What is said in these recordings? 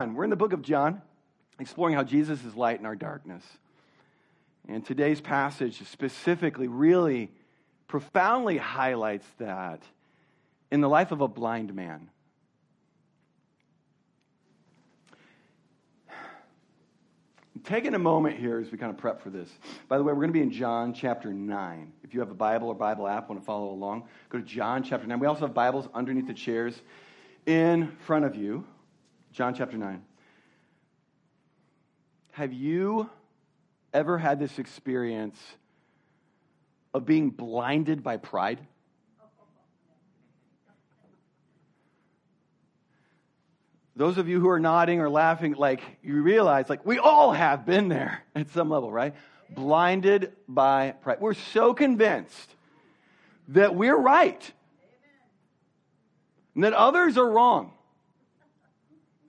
We're in the book of John, exploring how Jesus is light in our darkness. And today's passage specifically really profoundly highlights that in the life of a blind man. Taking a moment here as we kind of prep for this. By the way, we're going to be in John chapter 9. If you have a Bible or Bible app, want to follow along, go to John chapter 9. We also have Bibles underneath the chairs in front of you. John chapter 9. Have you ever had this experience of being blinded by pride? Those of you who are nodding or laughing, like you realize, like we all have been there at some level, right? Blinded by pride. We're so convinced that we're right and that others are wrong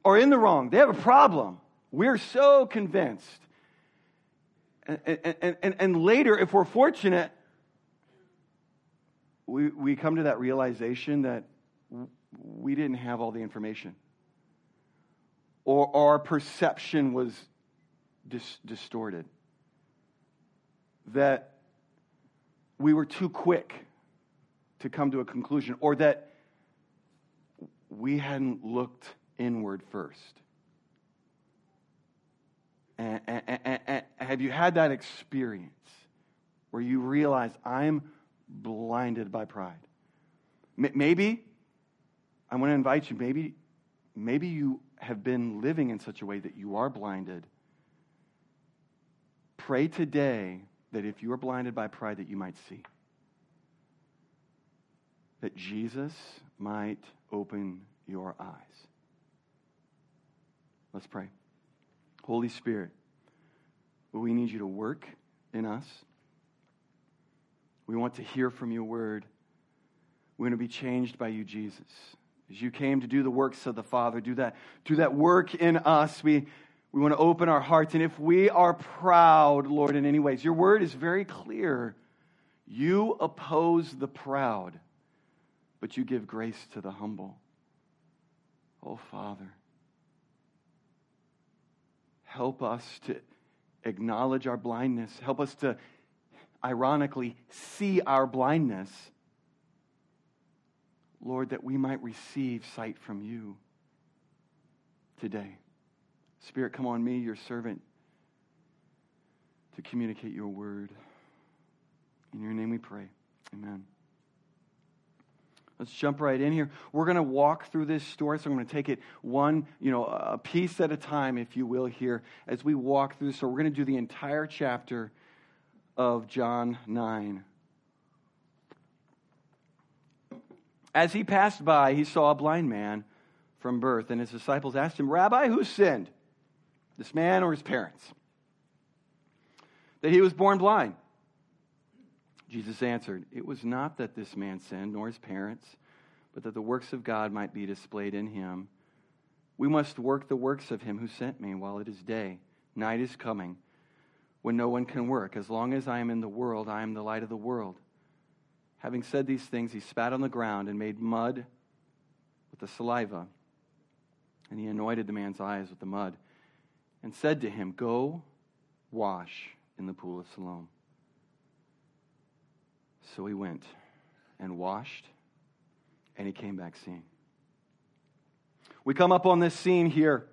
or in the wrong. They have a problem. We're so convinced. And, and, and, and later, if we're fortunate, we, we come to that realization that we didn't have all the information. Or our perception was dis- distorted. That we were too quick to come to a conclusion, or that we hadn't looked inward first. And, and, and, have you had that experience where you realize I'm blinded by pride? Maybe, I want to invite you, maybe, maybe you have been living in such a way that you are blinded. Pray today that if you are blinded by pride, that you might see. That Jesus might open your eyes. Let's pray. Holy Spirit, we need you to work in us. We want to hear from your word. We want to be changed by you, Jesus. As you came to do the works of the Father, do that, do that work in us. We, we want to open our hearts. And if we are proud, Lord, in any ways, your word is very clear. You oppose the proud, but you give grace to the humble. Oh, Father, help us to acknowledge our blindness. Help us to, ironically, see our blindness. Lord, that we might receive sight from you today. Spirit, come on me, your servant, to communicate your word. In your name we pray. Amen. Let's jump right in here. We're going to walk through this story, so I'm going to take it one, you know, a piece at a time, if you will, here as we walk through. So we're going to do the entire chapter of John 9. As he passed by, he saw a blind man from birth, and his disciples asked him, Rabbi, who sinned, this man or his parents, that he was born blind? Jesus answered, It was not that this man sinned, nor his parents, but that the works of God might be displayed in him. We must work the works of him who sent me while it is day. Night is coming when no one can work. As long as I am in the world, I am the light of the world. Having said these things, he spat on the ground and made mud with the saliva. And he anointed the man's eyes with the mud and said to him, Go wash in the pool of Siloam. So he went and washed, and he came back seeing. We come up on this scene here.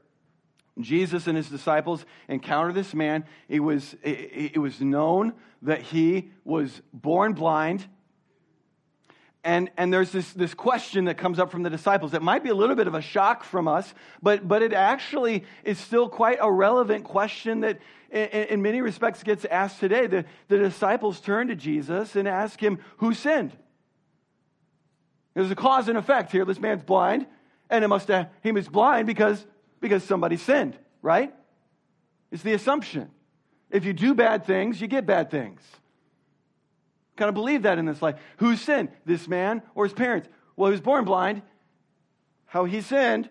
Jesus and his disciples encounter this man. It was, it, it was known that he was born blind. And, and there's this, this question that comes up from the disciples. It might be a little bit of a shock from us, but, but it actually is still quite a relevant question that, in, in many respects, gets asked today. The, the disciples turn to Jesus and ask him, Who sinned? There's a cause and effect here. This man's blind, and it must have, he was blind because, because somebody sinned, right? It's the assumption. If you do bad things, you get bad things. Kind of believe that in this life. Who sinned? This man or his parents? Well, he was born blind. How he sinned?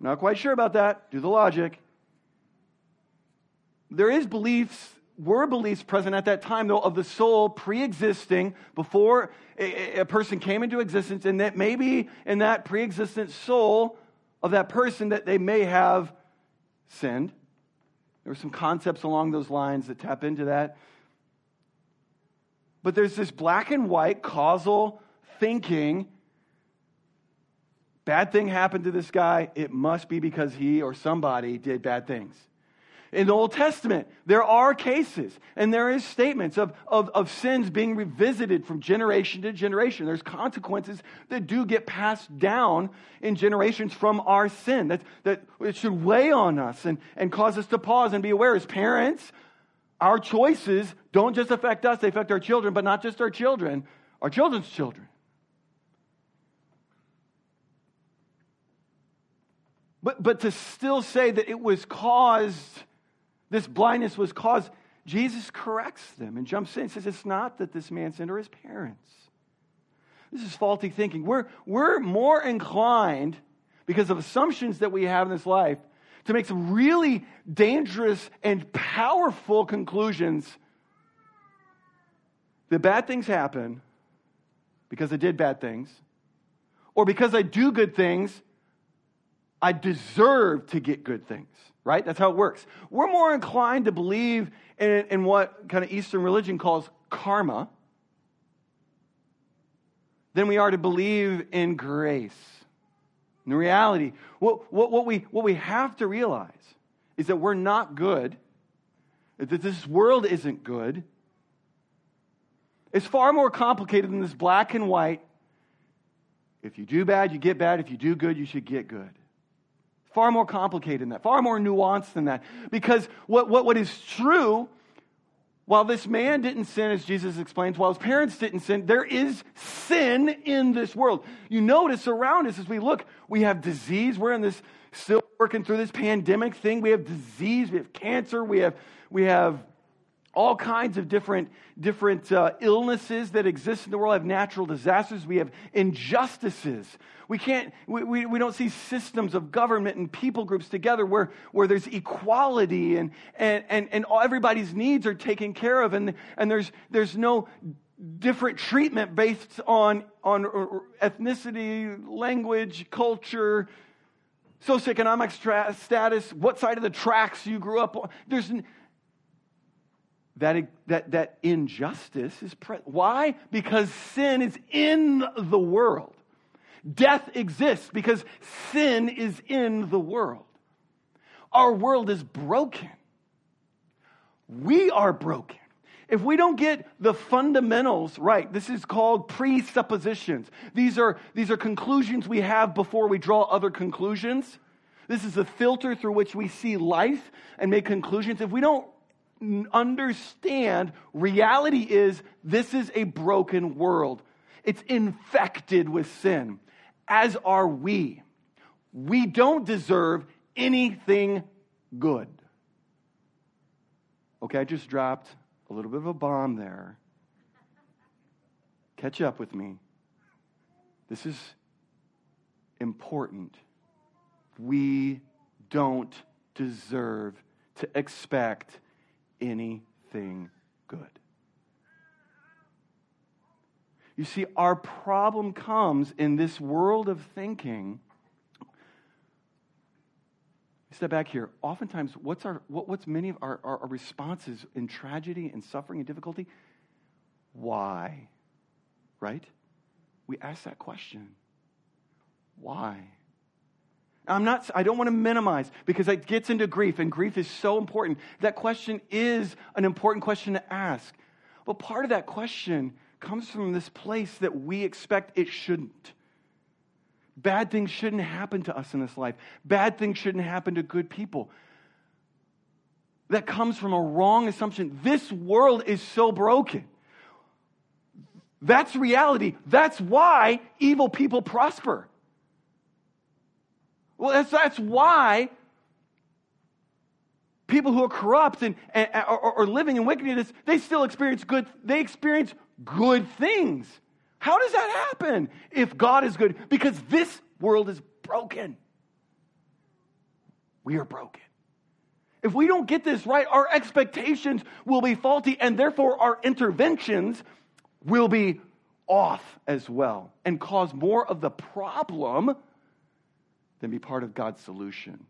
Not quite sure about that. Do the logic. There is beliefs, were beliefs present at that time, though, of the soul pre-existing before a, a person came into existence, and that maybe in that pre-existent soul, of that person that they may have sinned. There are some concepts along those lines that tap into that. But there's this black and white causal thinking. Bad thing happened to this guy. It must be because he or somebody did bad things. In the Old Testament, there are cases and there is statements of, of, of sins being revisited from generation to generation. There's consequences that do get passed down in generations from our sin. That, that it should weigh on us and, and cause us to pause and be aware as parents, our choices don't just affect us, they affect our children, but not just our children, our children's children. But, but to still say that it was caused this blindness was caused. Jesus corrects them and jumps in and says, It's not that this man sinned or his parents. This is faulty thinking. We're, we're more inclined, because of assumptions that we have in this life, to make some really dangerous and powerful conclusions that bad things happen because I did bad things, or because I do good things, I deserve to get good things right? That's how it works. We're more inclined to believe in, in what kind of Eastern religion calls karma than we are to believe in grace. In reality, what, what, what, we, what we have to realize is that we're not good, that this world isn't good. It's far more complicated than this black and white. If you do bad, you get bad. If you do good, you should get good. Far more complicated than that, far more nuanced than that. Because what, what, what is true, while this man didn't sin, as Jesus explains, while his parents didn't sin, there is sin in this world. You notice around us as we look, we have disease. We're in this, still working through this pandemic thing. We have disease, we have cancer, we have, we have all kinds of different, different uh, illnesses that exist in the world. We have natural disasters. We have injustices. We can't, we, we, we don't see systems of government and people groups together where, where there's equality and, and, and, and everybody's needs are taken care of and, and there's, there's no different treatment based on, on ethnicity, language, culture, socioeconomic status, what side of the tracks you grew up on. There's, that, that, that injustice is present. Why? Because sin is in the world. Death exists because sin is in the world. Our world is broken. We are broken. If we don't get the fundamentals right, this is called presuppositions. These are, these are conclusions we have before we draw other conclusions. This is the filter through which we see life and make conclusions. If we don't understand reality is this is a broken world. It's infected with sin, as are we. We don't deserve anything good. Okay, I just dropped a little bit of a bomb there. Catch up with me. This is important. We don't deserve to expect anything good. You see, our problem comes in this world of thinking. Step back here. Oftentimes, what's, our, what, what's many of our, our, our responses in tragedy and suffering and difficulty? Why? Right? We ask that question. Why? I'm not, I don't want to minimize because it gets into grief, and grief is so important. That question is an important question to ask. But part of that question comes from this place that we expect it shouldn't. Bad things shouldn't happen to us in this life, bad things shouldn't happen to good people. That comes from a wrong assumption. This world is so broken. That's reality. That's why evil people prosper. Well, that's, that's why people who are corrupt and, and or, living in wickedness, they still experience good, they experience good things. How does that happen if God is good? Because this world is broken. We are broken. If we don't get this right, our expectations will be faulty, and therefore our interventions will be off as well and cause more of the problem than be part of God's solution.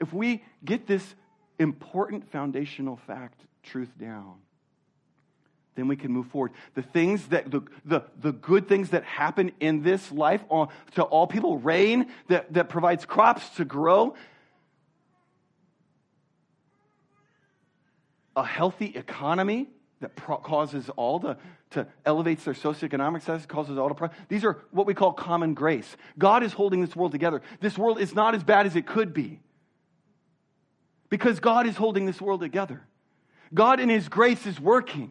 If we get this important foundational fact, truth down, then we can move forward. The things that, the, the, the good things that happen in this life on, to all people, rain that, that provides crops to grow, a healthy economy that pro- causes all to, to elevates their socioeconomic status, causes all to. Pro- These are what we call common grace. God is holding this world together. This world is not as bad as it could be because God is holding this world together. God, in His grace, is working.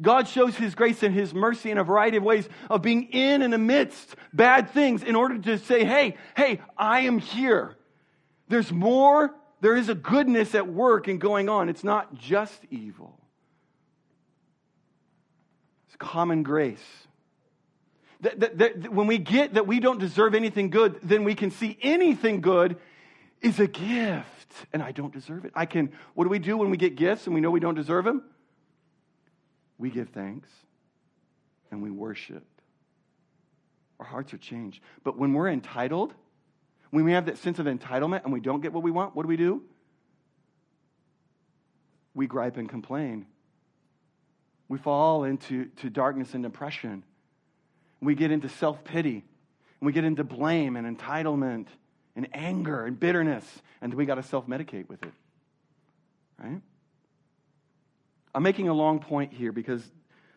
God shows His grace and His mercy in a variety of ways of being in and amidst bad things in order to say, hey, hey, I am here. There's more, there is a goodness at work and going on. It's not just evil, it's common grace. That, that, that, when we get that we don't deserve anything good, then we can see anything good is a gift and I don't deserve it. I can, what do we do when we get gifts and we know we don't deserve them? we give thanks and we worship. Our hearts are changed. But when we're entitled, when we have that sense of entitlement and we don't get what we want, what do we do? We gripe and complain. We fall into to darkness and depression. We get into self pity. We get into blame and entitlement and anger and bitterness. And we got to self medicate with it. Right? I'm making a long point here because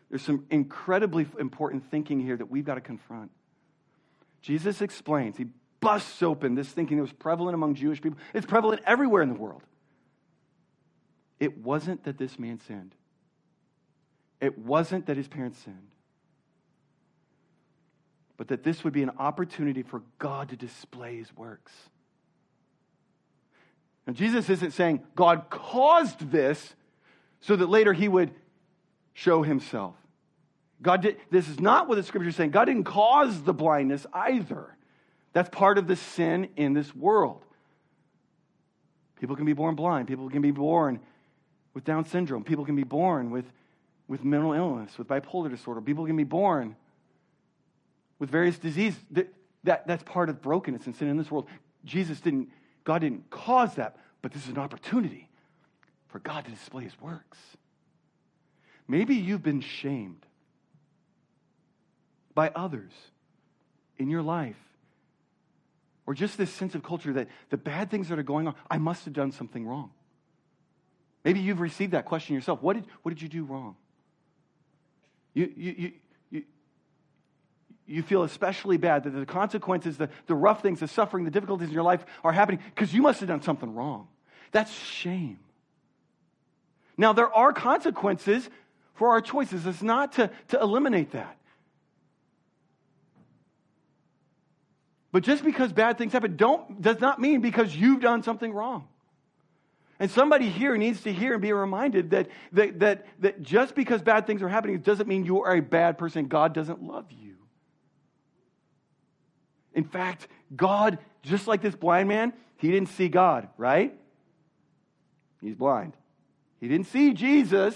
there's some incredibly important thinking here that we've got to confront. Jesus explains, he busts open this thinking that was prevalent among Jewish people. It's prevalent everywhere in the world. It wasn't that this man sinned, it wasn't that his parents sinned, but that this would be an opportunity for God to display his works. Now, Jesus isn't saying God caused this so that later he would show himself. God did, this is not what the scripture is saying. God didn't cause the blindness either. That's part of the sin in this world. People can be born blind. People can be born with Down syndrome. People can be born with, with mental illness, with bipolar disorder. People can be born with various diseases. That, that, that's part of brokenness and sin in this world. Jesus didn't, God didn't cause that, but this is an opportunity for God to display his works. Maybe you've been shamed by others in your life. Or just this sense of culture that the bad things that are going on, I must have done something wrong. Maybe you've received that question yourself. What did, what did you do wrong? You, you, you, you, feel especially bad that the consequences, the, the rough things, the suffering, the difficulties in your life are happening because you must have done something wrong. That's shame. Now, there are consequences for our choices. It's not to, to eliminate that. But just because bad things happen don't, does not mean because you've done something wrong. And somebody here needs to hear and be reminded that, that, that, that just because bad things are happening doesn't mean you are a bad person. God doesn't love you. In fact, God, just like this blind man, he didn't see God, right? He's blind. He didn't see Jesus.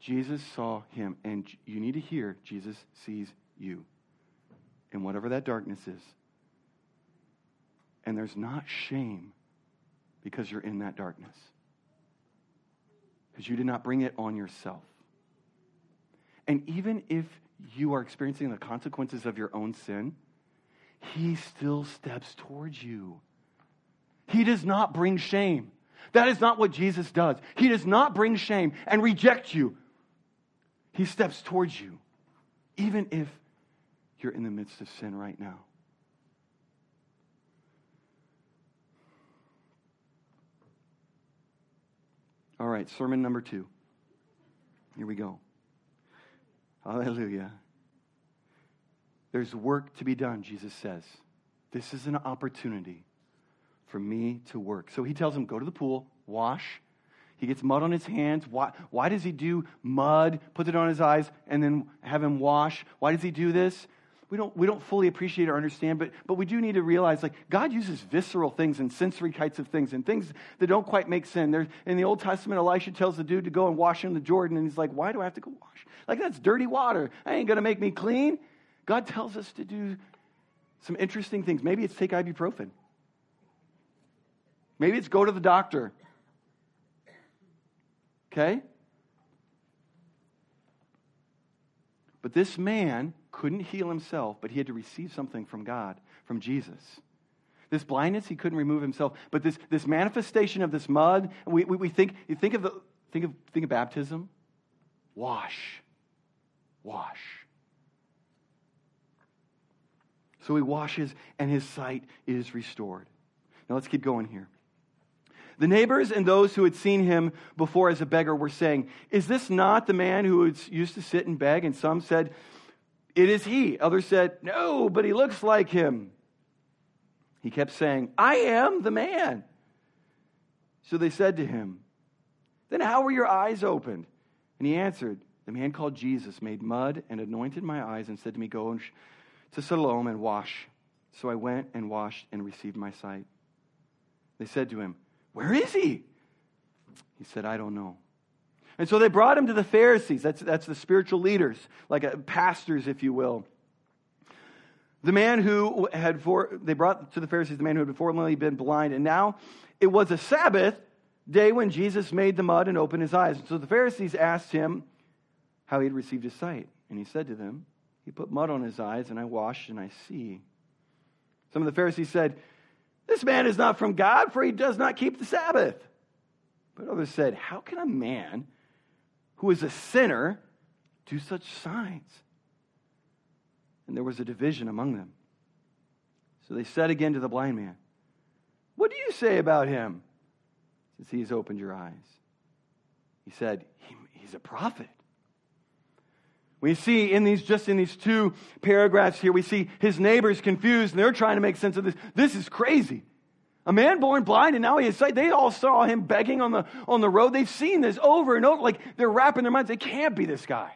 Jesus saw him. And you need to hear Jesus sees you in whatever that darkness is. And there's not shame because you're in that darkness. Because you did not bring it on yourself. And even if you are experiencing the consequences of your own sin, he still steps towards you. He does not bring shame. That is not what Jesus does. He does not bring shame and reject you. He steps towards you, even if you're in the midst of sin right now. All right, sermon number two. Here we go. Hallelujah. There's work to be done, Jesus says. This is an opportunity for me to work. So he tells him, Go to the pool, wash. He gets mud on his hands. Why, why does he do mud, puts it on his eyes, and then have him wash? Why does he do this? We don't, we don't fully appreciate or understand, but, but we do need to realize like God uses visceral things and sensory types of things and things that don't quite make sense. There's, in the Old Testament, Elisha tells the dude to go and wash in the Jordan, and he's like, Why do I have to go wash? Like, that's dirty water. That ain't going to make me clean. God tells us to do some interesting things. Maybe it's take ibuprofen. Maybe it's go to the doctor. Okay? But this man couldn't heal himself, but he had to receive something from God, from Jesus. This blindness he couldn't remove himself, but this, this manifestation of this mud, we, we, we think, you think of, the, think, of, think of baptism. Wash. Wash. So he washes, and his sight is restored. Now let's keep going here. The neighbors and those who had seen him before as a beggar were saying, Is this not the man who used to sit and beg? And some said, It is he. Others said, No, but he looks like him. He kept saying, I am the man. So they said to him, Then how were your eyes opened? And he answered, The man called Jesus made mud and anointed my eyes and said to me, Go sh- to Siloam and wash. So I went and washed and received my sight. They said to him, where is he? He said, I don't know. And so they brought him to the Pharisees. That's, that's the spiritual leaders, like a, uh, pastors, if you will. The man who had, for, they brought to the Pharisees the man who had formerly been blind, and now it was a Sabbath day when Jesus made the mud and opened his eyes. And so the Pharisees asked him how he had received his sight. And he said to them, He put mud on his eyes, and I washed, and I see. Some of the Pharisees said, this man is not from God, for he does not keep the Sabbath. But others said, How can a man who is a sinner do such signs? And there was a division among them. So they said again to the blind man, What do you say about him since he has opened your eyes? He said, he, He's a prophet. We see in these, just in these two paragraphs here, we see his neighbors confused and they're trying to make sense of this. This is crazy. A man born blind and now he has sight. They all saw him begging on the, on the road. They've seen this over and over. Like they're wrapping their minds. They can't be this guy.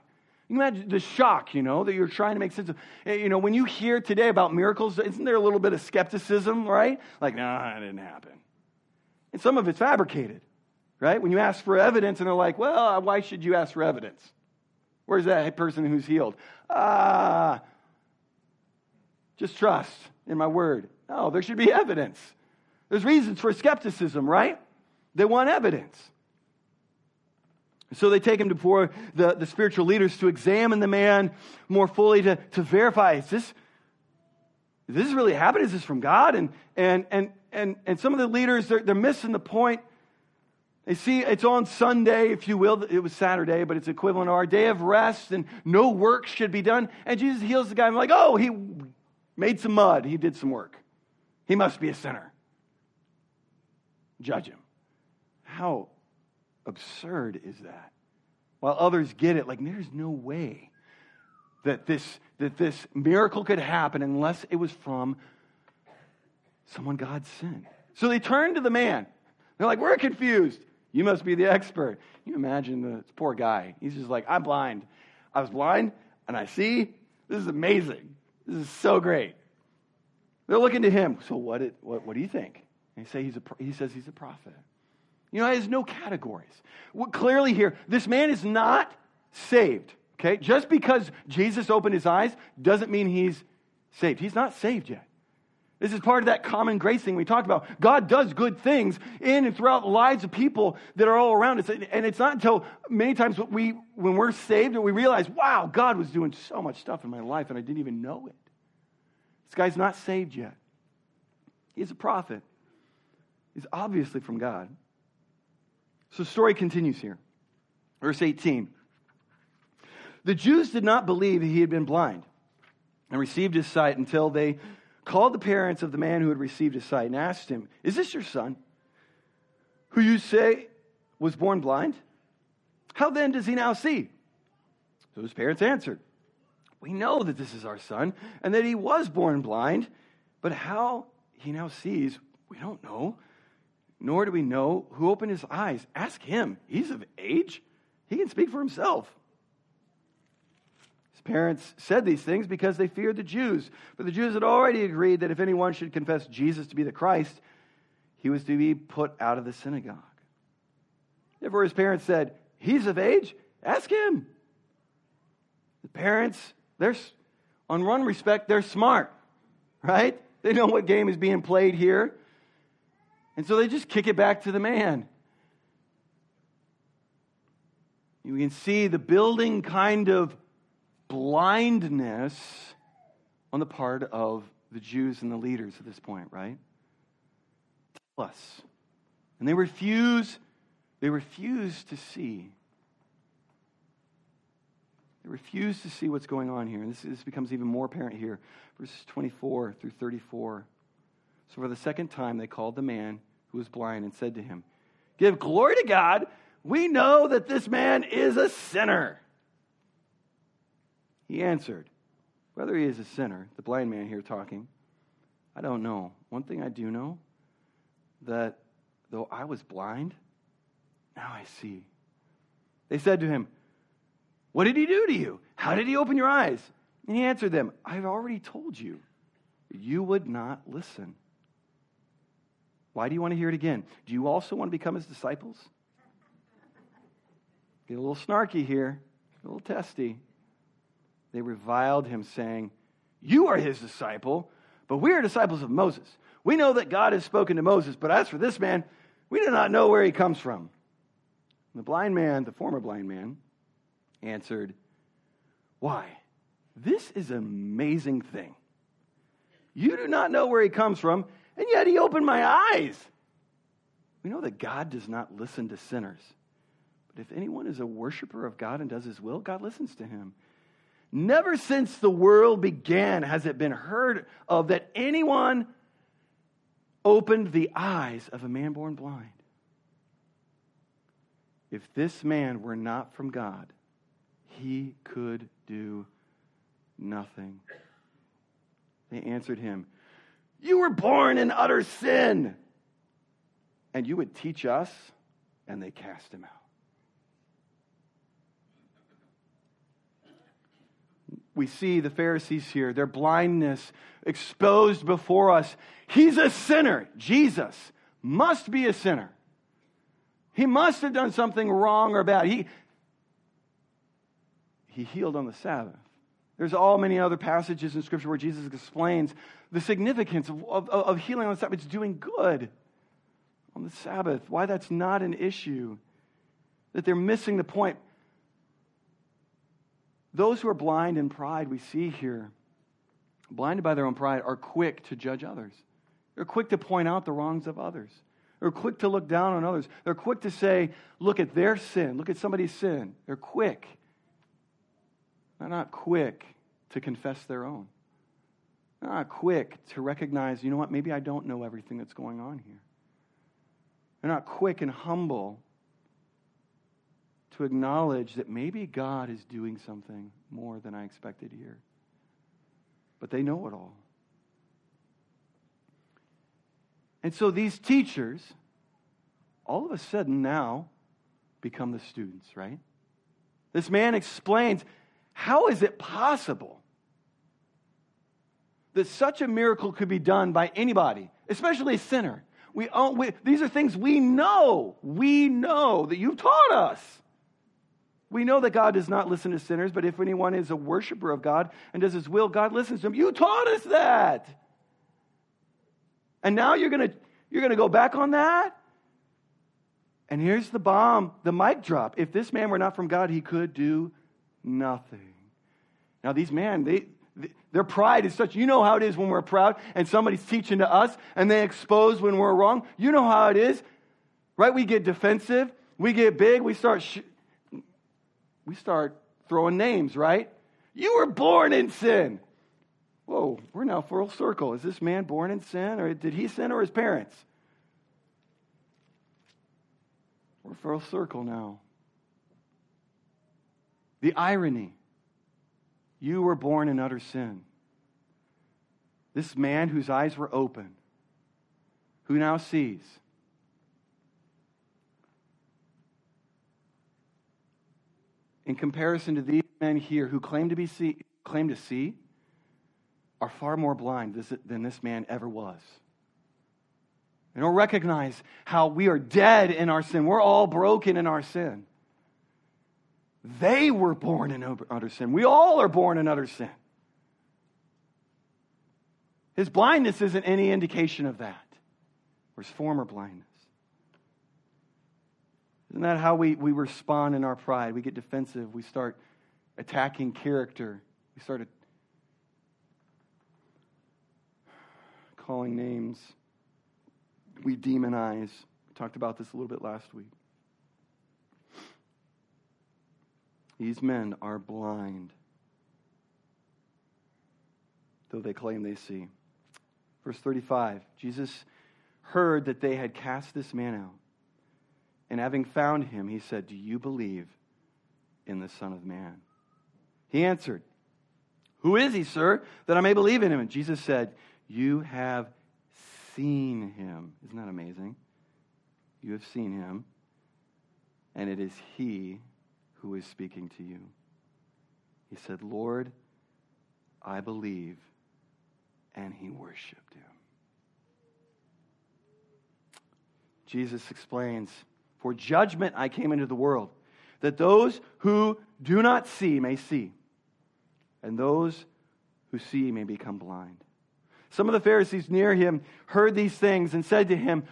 You imagine the shock, you know, that you're trying to make sense of. Eh, you know, when you hear today about miracles, isn't there a little bit of skepticism, right? Like, no, nah, that didn't happen. And some of it's fabricated, right? When you ask for evidence and they're like, well, why should you ask for evidence? Where's that person who's healed? Ah, just trust in my word. No, there should be evidence. There's reasons for skepticism, right? They want evidence. So they take him before the, the spiritual leaders to examine the man more fully to, to verify is this, is this really happening? Is this from God? And, and, and, and, and some of the leaders, they're, they're missing the point they see it's on Sunday, if you will. It was Saturday, but it's equivalent to our day of rest, and no work should be done. And Jesus heals the guy. I'm like, oh, he made some mud. He did some work. He must be a sinner. Judge him. How absurd is that? While others get it, like, there's no way that this, that this miracle could happen unless it was from someone God sent. So they turn to the man. They're like, we're confused. You must be the expert. You imagine the poor guy. He's just like, I'm blind. I was blind and I see. This is amazing. This is so great. They're looking to him. So what, it, what, what do you think? And he, say he's a, he says he's a prophet. You know, he has no categories. Well, clearly here, this man is not saved. Okay? Just because Jesus opened his eyes doesn't mean he's saved. He's not saved yet. This is part of that common grace thing we talked about. God does good things in and throughout the lives of people that are all around us. And it's not until many times we, when we're saved that we realize, wow, God was doing so much stuff in my life and I didn't even know it. This guy's not saved yet. He's a prophet. He's obviously from God. So the story continues here. Verse 18. The Jews did not believe that he had been blind and received his sight until they called the parents of the man who had received his sight and asked him, Is this your son, who you say was born blind? How then does he now see? So his parents answered, We know that this is our son and that he was born blind, but how he now sees, we don't know, nor do we know who opened his eyes. Ask him. He's of age, he can speak for himself His parents said these things because they feared the Jews. But the Jews had already agreed that if anyone should confess Jesus to be the Christ, he was to be put out of the synagogue. Therefore, his parents said, He's of age, ask him. The parents, they're, on one respect, they're smart, right? They know what game is being played here. And so they just kick it back to the man. You can see the building kind of blindness on the part of the Jews and the leaders at this point, right? Tell us. And they refuse, they refuse to see. They refuse to see what's going on here. And this, this becomes even more apparent here. Verses 24 through 34. So for the second time, they called the man who was blind and said to him, Give glory to God. We know that this man is a sinner. He answered, Whether he is a sinner, the blind man here talking, I don't know. One thing I do know that though I was blind, now I see. They said to him, What did he do to you? How did he open your eyes? And he answered them, I've already told you. You would not listen. Why do you want to hear it again? Do you also want to become his disciples? Get a little snarky here, a little testy. They reviled him, saying, You are his disciple, but we are disciples of Moses. We know that God has spoken to Moses, but as for this man, we do not know where he comes from. And the blind man, the former blind man, answered, Why? This is an amazing thing. You do not know where he comes from, and yet he opened my eyes. We know that God does not listen to sinners. But if anyone is a worshiper of God and does his will, God listens to him. Never since the world began has it been heard of that anyone opened the eyes of a man born blind. If this man were not from God, he could do nothing. They answered him, You were born in utter sin, and you would teach us? And they cast him out. we see the Pharisees here, their blindness exposed before us. He's a sinner. Jesus must be a sinner. He must have done something wrong or bad. He, he healed on the Sabbath. There's all many other passages in Scripture where Jesus explains the significance of, of, of healing on the Sabbath. It's doing good on the Sabbath, why that's not an issue, that they're missing the point. Those who are blind in pride, we see here, blinded by their own pride, are quick to judge others. They're quick to point out the wrongs of others. They're quick to look down on others. They're quick to say, look at their sin, look at somebody's sin. They're quick. They're not quick to confess their own. They're not quick to recognize, you know what, maybe I don't know everything that's going on here. They're not quick and humble to acknowledge that maybe God is doing something more than I expected here. But they know it all. And so these teachers, all of a sudden now, become the students, right? This man explains how is it possible that such a miracle could be done by anybody, especially a sinner? We, we, these are things we know. We know that you've taught us. We know that God does not listen to sinners, but if anyone is a worshiper of God and does his will, God listens to him. You taught us that. And now you're going to you're going to go back on that? And here's the bomb, the mic drop. If this man were not from God, he could do nothing. Now these men, they their pride is such, you know how it is when we're proud and somebody's teaching to us and they expose when we're wrong. You know how it is, right? We get defensive, we get big, we start sh- we start throwing names, right? You were born in sin. Whoa, we're now full circle. Is this man born in sin, or did he sin, or his parents? We're full circle now. The irony you were born in utter sin. This man whose eyes were open, who now sees, in comparison to these men here who claim to, be see, claim to see, are far more blind than this man ever was. They don't recognize how we are dead in our sin. We're all broken in our sin. They were born in utter sin. We all are born in utter sin. His blindness isn't any indication of that, or his former blindness. Isn't that how we, we respond in our pride? We get defensive. We start attacking character. We start calling names. We demonize. We talked about this a little bit last week. These men are blind, though they claim they see. Verse 35 Jesus heard that they had cast this man out. And having found him, he said, Do you believe in the Son of Man? He answered, Who is he, sir, that I may believe in him? And Jesus said, You have seen him. Isn't that amazing? You have seen him, and it is he who is speaking to you. He said, Lord, I believe. And he worshiped him. Jesus explains, For judgment I came into the world, that those who do not see may see, and those who see may become blind. Some of the Pharisees near him heard these things and said to him,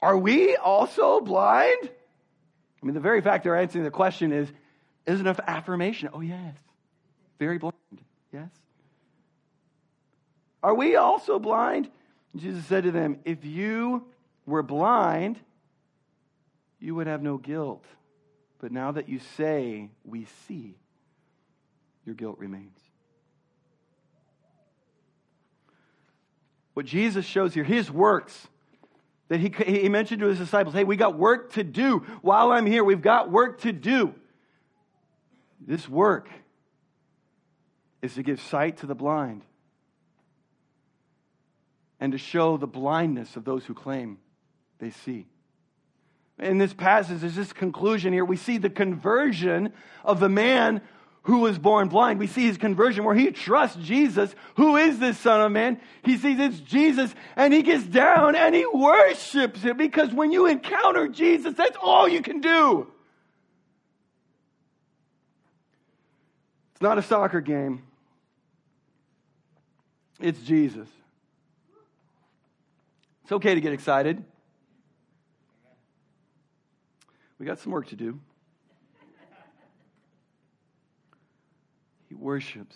Are we also blind? I mean, the very fact they're answering the question is, is enough affirmation. Oh, yes. Very blind. Yes. Are we also blind? Jesus said to them, If you were blind, you would have no guilt. But now that you say, We see, your guilt remains. What Jesus shows here, his works, that he, he mentioned to his disciples, hey, we got work to do. While I'm here, we've got work to do. This work is to give sight to the blind and to show the blindness of those who claim they see. In this passage, there's this conclusion here. We see the conversion of the man who was born blind. We see his conversion where he trusts Jesus. Who is this Son of Man? He sees it's Jesus and he gets down and he worships him because when you encounter Jesus, that's all you can do. It's not a soccer game, it's Jesus. It's okay to get excited. We got some work to do. Worships.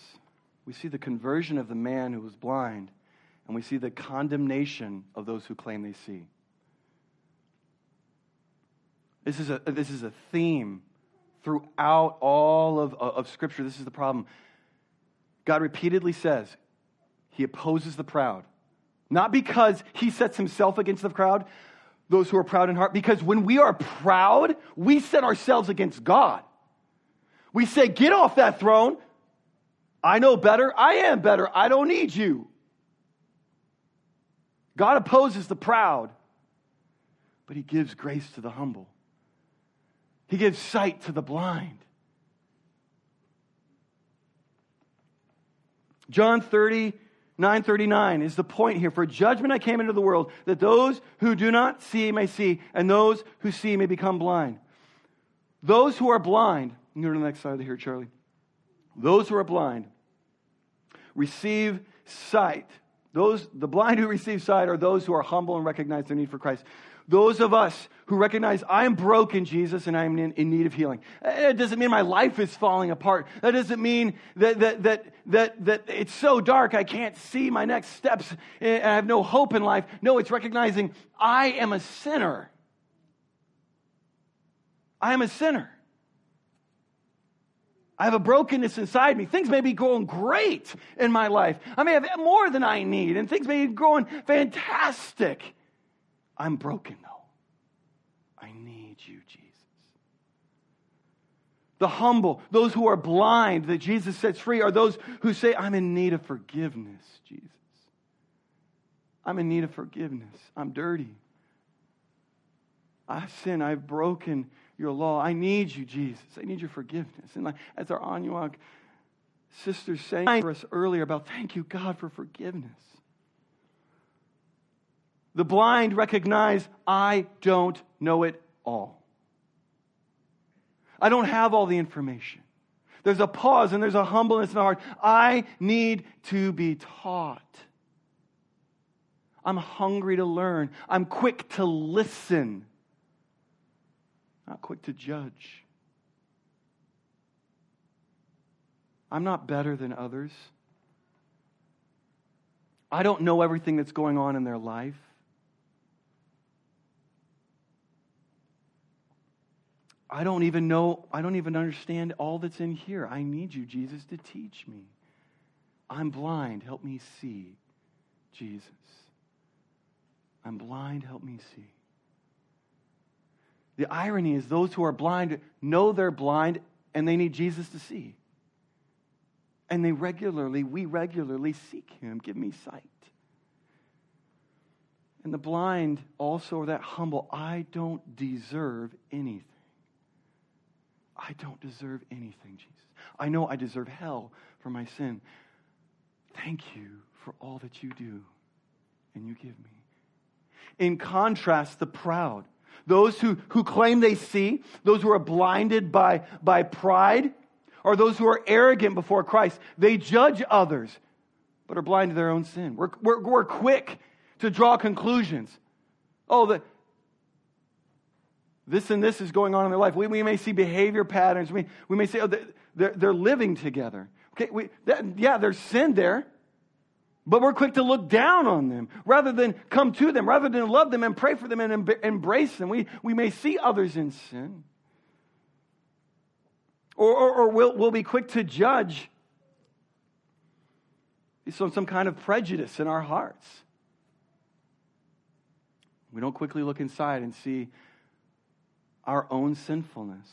We see the conversion of the man who was blind, and we see the condemnation of those who claim they see. This is a, this is a theme throughout all of, of Scripture. This is the problem. God repeatedly says he opposes the proud. Not because he sets himself against the crowd, those who are proud in heart, because when we are proud, we set ourselves against God. We say, Get off that throne. I know better. I am better. I don't need you. God opposes the proud, but he gives grace to the humble. He gives sight to the blind. John 30, 939 is the point here. For judgment I came into the world, that those who do not see may see, and those who see may become blind. Those who are blind, you go to the next slide here, Charlie. Those who are blind receive sight. Those, the blind who receive sight are those who are humble and recognize their need for Christ. Those of us who recognize I am broken, Jesus, and I'm in, in, need of healing. It doesn't mean my life is falling apart. That doesn't mean that, that, that, that, that it's so dark I can't see my next steps and I have no hope in life. No, it's recognizing I am a sinner. I am a sinner. I have a brokenness inside me. Things may be going great in my life. I may have more than I need, and things may be going fantastic. I'm broken, though. I need you, Jesus. The humble, those who are blind that Jesus sets free, are those who say, I'm in need of forgiveness, Jesus. I'm in need of forgiveness. I'm dirty. I've sinned. I've broken your law. I need you, Jesus. I need your forgiveness. And like, as our Anuak sisters sang for us earlier about thank you, God, for forgiveness. The blind recognize I don't know it all. I don't have all the information. There's a pause and there's a humbleness in the heart. I need to be taught. I'm hungry to learn. I'm quick to listen, not quick to judge. I'm not better than others. I don't know everything that's going on in their life. I don't even know, I don't even understand all that's in here. I need you, Jesus, to teach me. I'm blind. Help me see, Jesus. I'm blind. Help me see. The irony is, those who are blind know they're blind and they need Jesus to see. And they regularly, we regularly seek him. Give me sight. And the blind also are that humble. I don't deserve anything. I don't deserve anything, Jesus. I know I deserve hell for my sin. Thank you for all that you do and you give me. In contrast, the proud, those who, who claim they see, those who are blinded by, by pride, or those who are arrogant before Christ, they judge others, but are blind to their own sin. We're, we're, we're quick to draw conclusions. Oh, the, this and this is going on in their life. We, we may see behavior patterns. We, we may say, oh, they're, they're living together. Okay, we, that, yeah, there's sin there, but we're quick to look down on them rather than come to them, rather than love them and pray for them and em- embrace them. We, we may see others in sin. Or, or, or we'll, we'll be quick to judge on some kind of prejudice in our hearts. We don't quickly look inside and see our own sinfulness.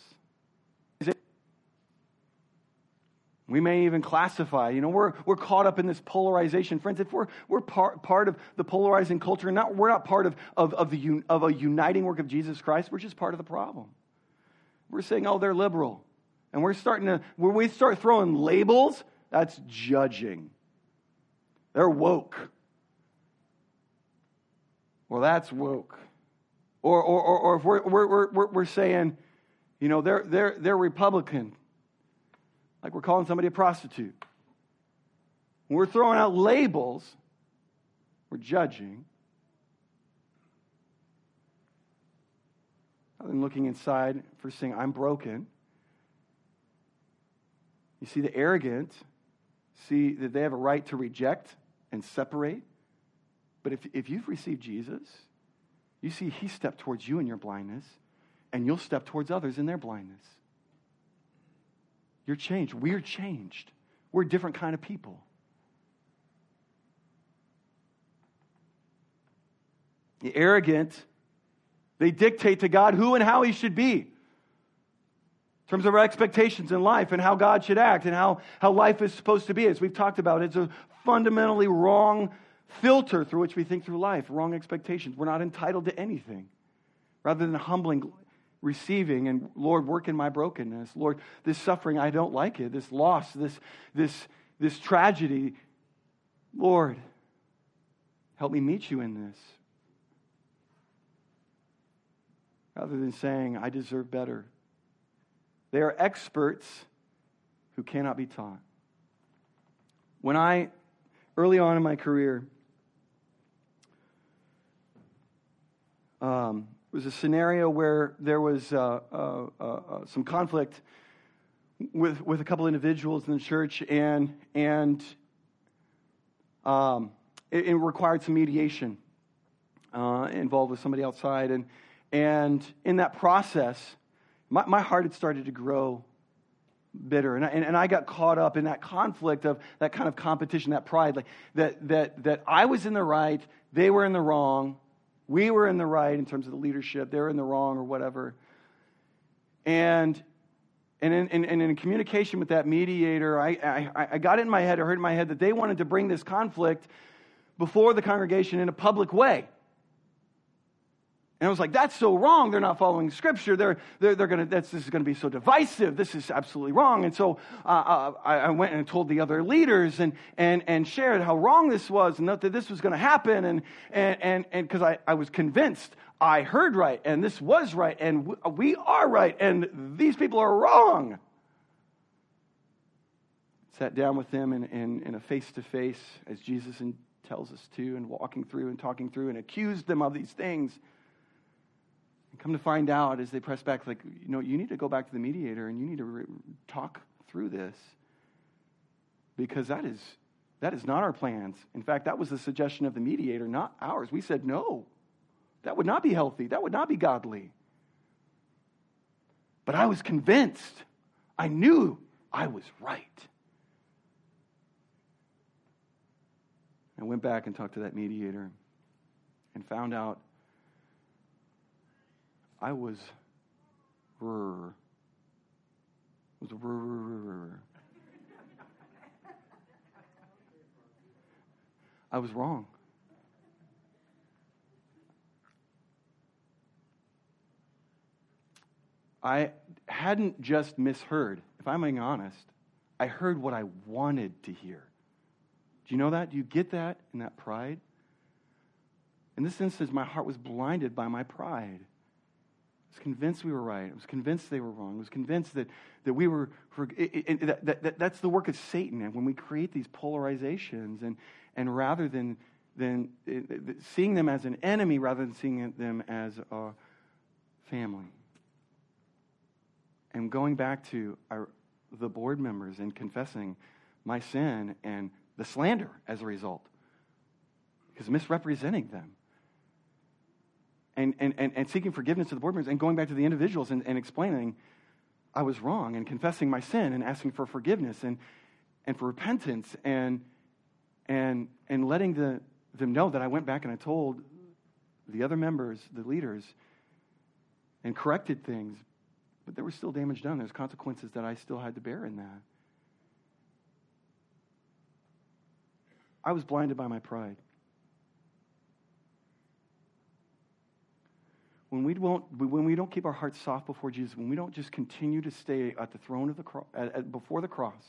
We may even classify, you know, we're, we're caught up in this polarization. Friends, if we're, we're part, part of the polarizing culture, not, we're not part of, of, of, the, of a uniting work of Jesus Christ, we're just part of the problem. We're saying, oh, they're liberal. And we're starting to, when we start throwing labels, that's judging. They're woke. Well, that's woke. Or, or, or, or if we're, we're, we're, we're saying, you know, they're, they're, they're Republican, like we're calling somebody a prostitute. When we're throwing out labels, we're judging. Other than looking inside for saying, I'm broken. You see, the arrogant see that they have a right to reject and separate. But if, if you've received Jesus, you see, He stepped towards you in your blindness, and you'll step towards others in their blindness. You're changed. We're changed. We're a different kind of people. The arrogant, they dictate to God who and how He should be in terms of our expectations in life and how God should act and how, how life is supposed to be. As we've talked about, it's a fundamentally wrong filter through which we think through life, wrong expectations. We're not entitled to anything. Rather than humbling, receiving, and Lord, work in my brokenness. Lord, this suffering, I don't like it. This loss, this, this, this tragedy. Lord, help me meet you in this. Rather than saying, I deserve better. They are experts who cannot be taught. When I, early on in my career, Um, it was a scenario where there was uh, uh, uh, uh, some conflict with, with a couple individuals in the church, and, and um, it, it, required some mediation uh, involved with somebody outside. And, and in that process, my, my heart had started to grow bitter. And I, and, and I got caught up in that conflict of that kind of competition, that pride, like that, that, that I was in the right, they were in the wrong, we were in the right in terms of the leadership, they're in the wrong or whatever. And and in, in, in communication with that mediator, I, I, I got in my head, I heard in my head that they wanted to bring this conflict before the congregation in a public way. And I was like, that's so wrong. They're not following scripture. They're, they're, they're gonna, this is going to be so divisive. This is absolutely wrong. And so uh, uh, I, I, went and told the other leaders and, and, and shared how wrong this was and that, this was going to happen. And, and, and, and cause I, I was convinced I heard right and this was right and we are right and these people are wrong. Sat down with them in, in, in a face to face as Jesus tells us to, and walking through and talking through, and accused them of these things. Come to find out as they press back, like, you know, you need to go back to the mediator and you need to re- talk through this because that is that is not our plans. In fact, that was the suggestion of the mediator, not ours. We said no. That would not be healthy. That would not be godly. But I was convinced. I knew I was right. I went back and talked to that mediator and found out I was rrr, was rrr, I was wrong. I hadn't just misheard. If I'm being honest, I heard what I wanted to hear. Do you know that? Do you get that in that pride? In this instance, my heart was blinded by my pride. Was convinced we were right. I was convinced they were wrong. I was convinced that, that we were, for, it, it, that, that, that, that's the work of Satan. And when we create these polarizations, and, and rather than, than it, seeing them as an enemy, rather than seeing them as a family. And going back to our, the board members and confessing my sin and the slander as a result, because misrepresenting them. And, and, and, and seeking forgiveness to the board members and going back to the individuals and, and explaining I was wrong and confessing my sin and asking for forgiveness and, and for repentance and, and, and letting the, them know that I went back and I told the other members, the leaders, and corrected things, but there was still damage done. There's consequences that I still had to bear in that. I was blinded by my pride. When we, won't, when we don't keep our hearts soft before Jesus, when we don't just continue to stay at the throne of the cross, at, before the cross,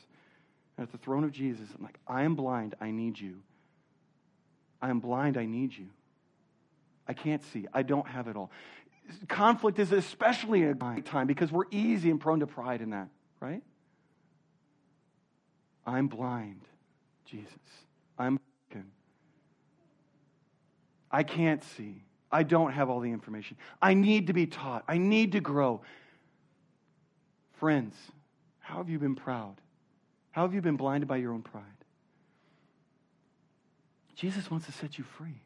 at the throne of Jesus, I'm like, I am blind, I need you. I am blind, I need you. I can't see, I don't have it all. Conflict is especially a time because we're easy and prone to pride in that, right? I'm blind, Jesus. I'm broken. I can't see. I don't have all the information. I need to be taught. I need to grow. Friends, how have you been proud? How have you been blinded by your own pride? Jesus wants to set you free.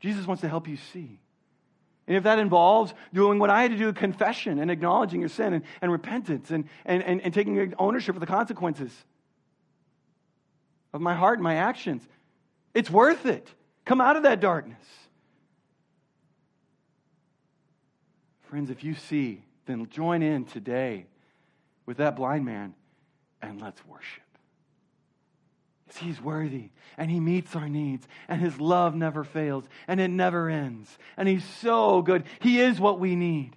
Jesus wants to help you see. And if that involves doing what I had to do, confession and acknowledging your sin and, and repentance and, and, and, and taking ownership of the consequences, of my heart and my actions. It's worth it. Come out of that darkness. Friends, if you see, then join in today with that blind man and let's worship. He's worthy and He meets our needs and His love never fails and it never ends. And He's so good. He is what we need.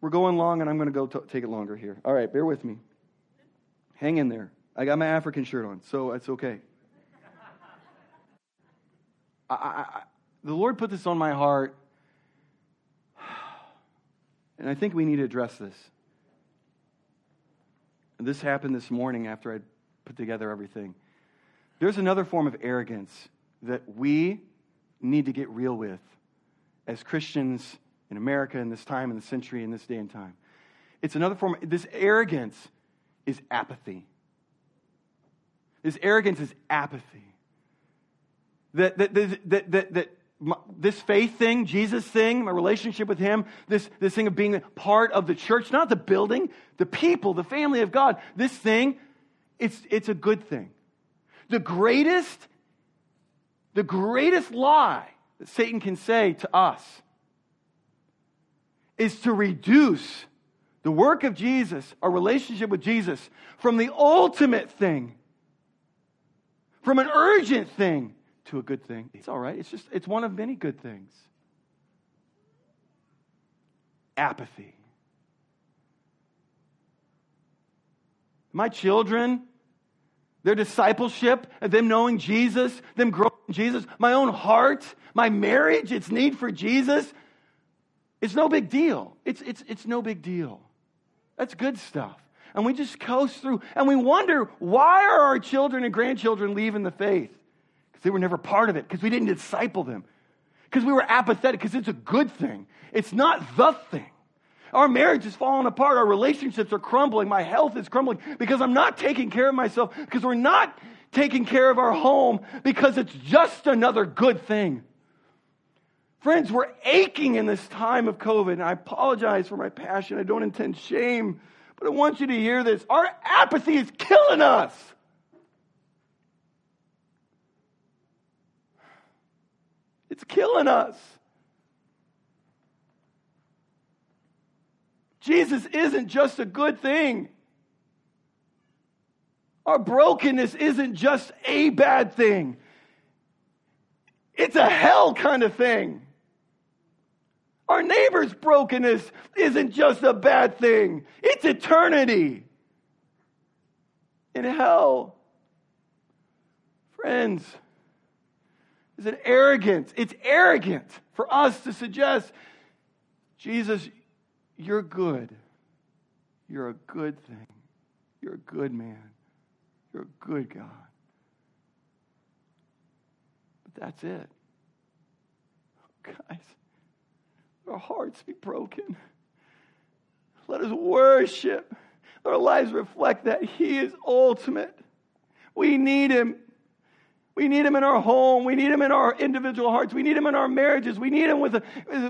We're going long and I'm going to go t- take it longer here. All right, bear with me. Hang in there. I got my African shirt on, so it's okay. I, I, the Lord put this on my heart, and I think we need to address this. This happened this morning after I'd put together everything. There's another form of arrogance that we need to get real with as Christians in America in this time, in the century, in this day and time. It's another form. This arrogance is apathy. This arrogance is apathy. That, that, that, that, that my, this faith thing, Jesus thing, my relationship with Him, this, this thing of being part of the church, not the building, the people, the family of God, this thing, it's, it's a good thing. The greatest, the greatest lie that Satan can say to us is to reduce the work of Jesus, our relationship with Jesus, from the ultimate thing from an urgent thing to a good thing. It's all right. It's just, it's one of many good things. Apathy. My children, their discipleship, them knowing Jesus, them growing in Jesus, my own heart, my marriage, its need for Jesus, it's no big deal. It's, it's, it's no big deal. That's good stuff. and we just coast through and we wonder why are our children and grandchildren leaving the faith? They were never part of it, because we didn't disciple them, because we were apathetic, because it's a good thing. It's not the thing. Our marriage is falling apart. Our relationships are crumbling. My health is crumbling because I'm not taking care of myself, because we're not taking care of our home because it's just another good thing. Friends, we're aching in this time of COVID, and I apologize for my passion. I don't intend shame, but I want you to hear this. Our apathy is killing us. It's killing us. Jesus isn't just a good thing. Our brokenness isn't just a bad thing. It's a hell kind of thing. Our neighbor's brokenness isn't just a bad thing, it's eternity in hell. Friends, is it arrogant? It's arrogant for us to suggest, Jesus, you're good. You're a good thing. You're a good man. You're a good God. But that's it. Guys, our hearts be broken. Let us worship. Let our lives reflect that He is ultimate. We need Him. We need Him in our home. We need Him in our individual hearts. We need Him in our marriages. We need Him with,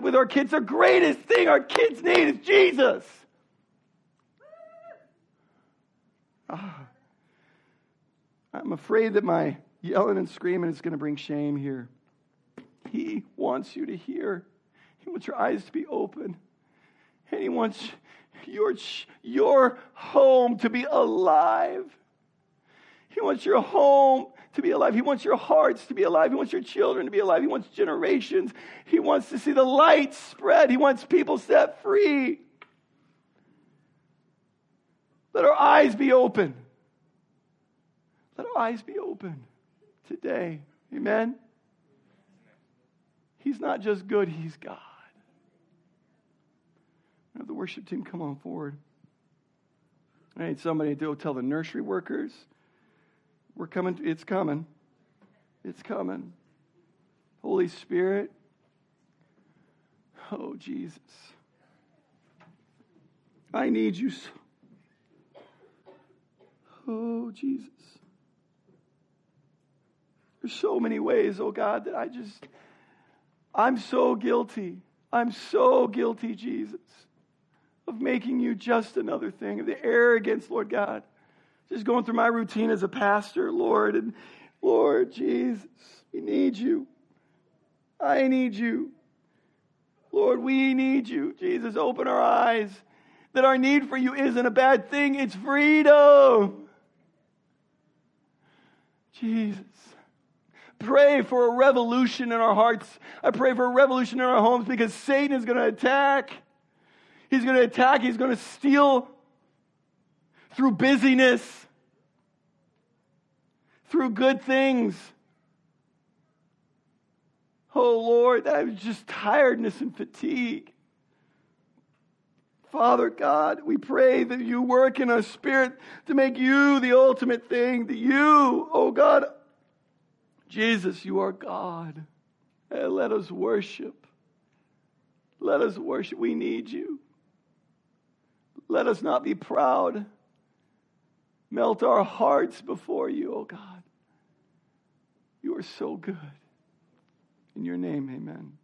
with our kids. The greatest thing our kids need is Jesus. Ah. I'm afraid that my yelling and screaming is going to bring shame here. He wants you to hear. He wants your eyes to be open. And He wants your, your home to be alive. He wants your home to be alive. He wants your hearts to be alive. He wants your children to be alive. He wants generations. He wants to see the light spread. He wants people set free. Let our eyes be open. Let our eyes be open today. Amen. He's not just good, He's God. Have the worship team come on forward. I need somebody to go tell the nursery workers, we're coming, it's coming. It's coming. Holy Spirit. Oh, Jesus. I need you. So. Oh, Jesus. There's so many ways, oh God, that I just, I'm so guilty. I'm so guilty, Jesus of making you just another thing, of the arrogance, Lord God. Just going through my routine as a pastor, Lord, and Lord Jesus, we need you. I need you. Lord, we need you. Jesus, open our eyes that our need for you isn't a bad thing, it's freedom. Jesus. Pray for a revolution in our hearts. I pray for a revolution in our homes because Satan is going to attack. He's going to attack, he's going to steal through busyness, through good things. Oh Lord, that just tiredness and fatigue. Father God, we pray that you work in our spirit to make you the ultimate thing, that you, oh God, Jesus, you are God. And let us worship. Let us worship. We need you. Let us not be proud. Melt our hearts before you, oh God. You are so good. In your name, amen.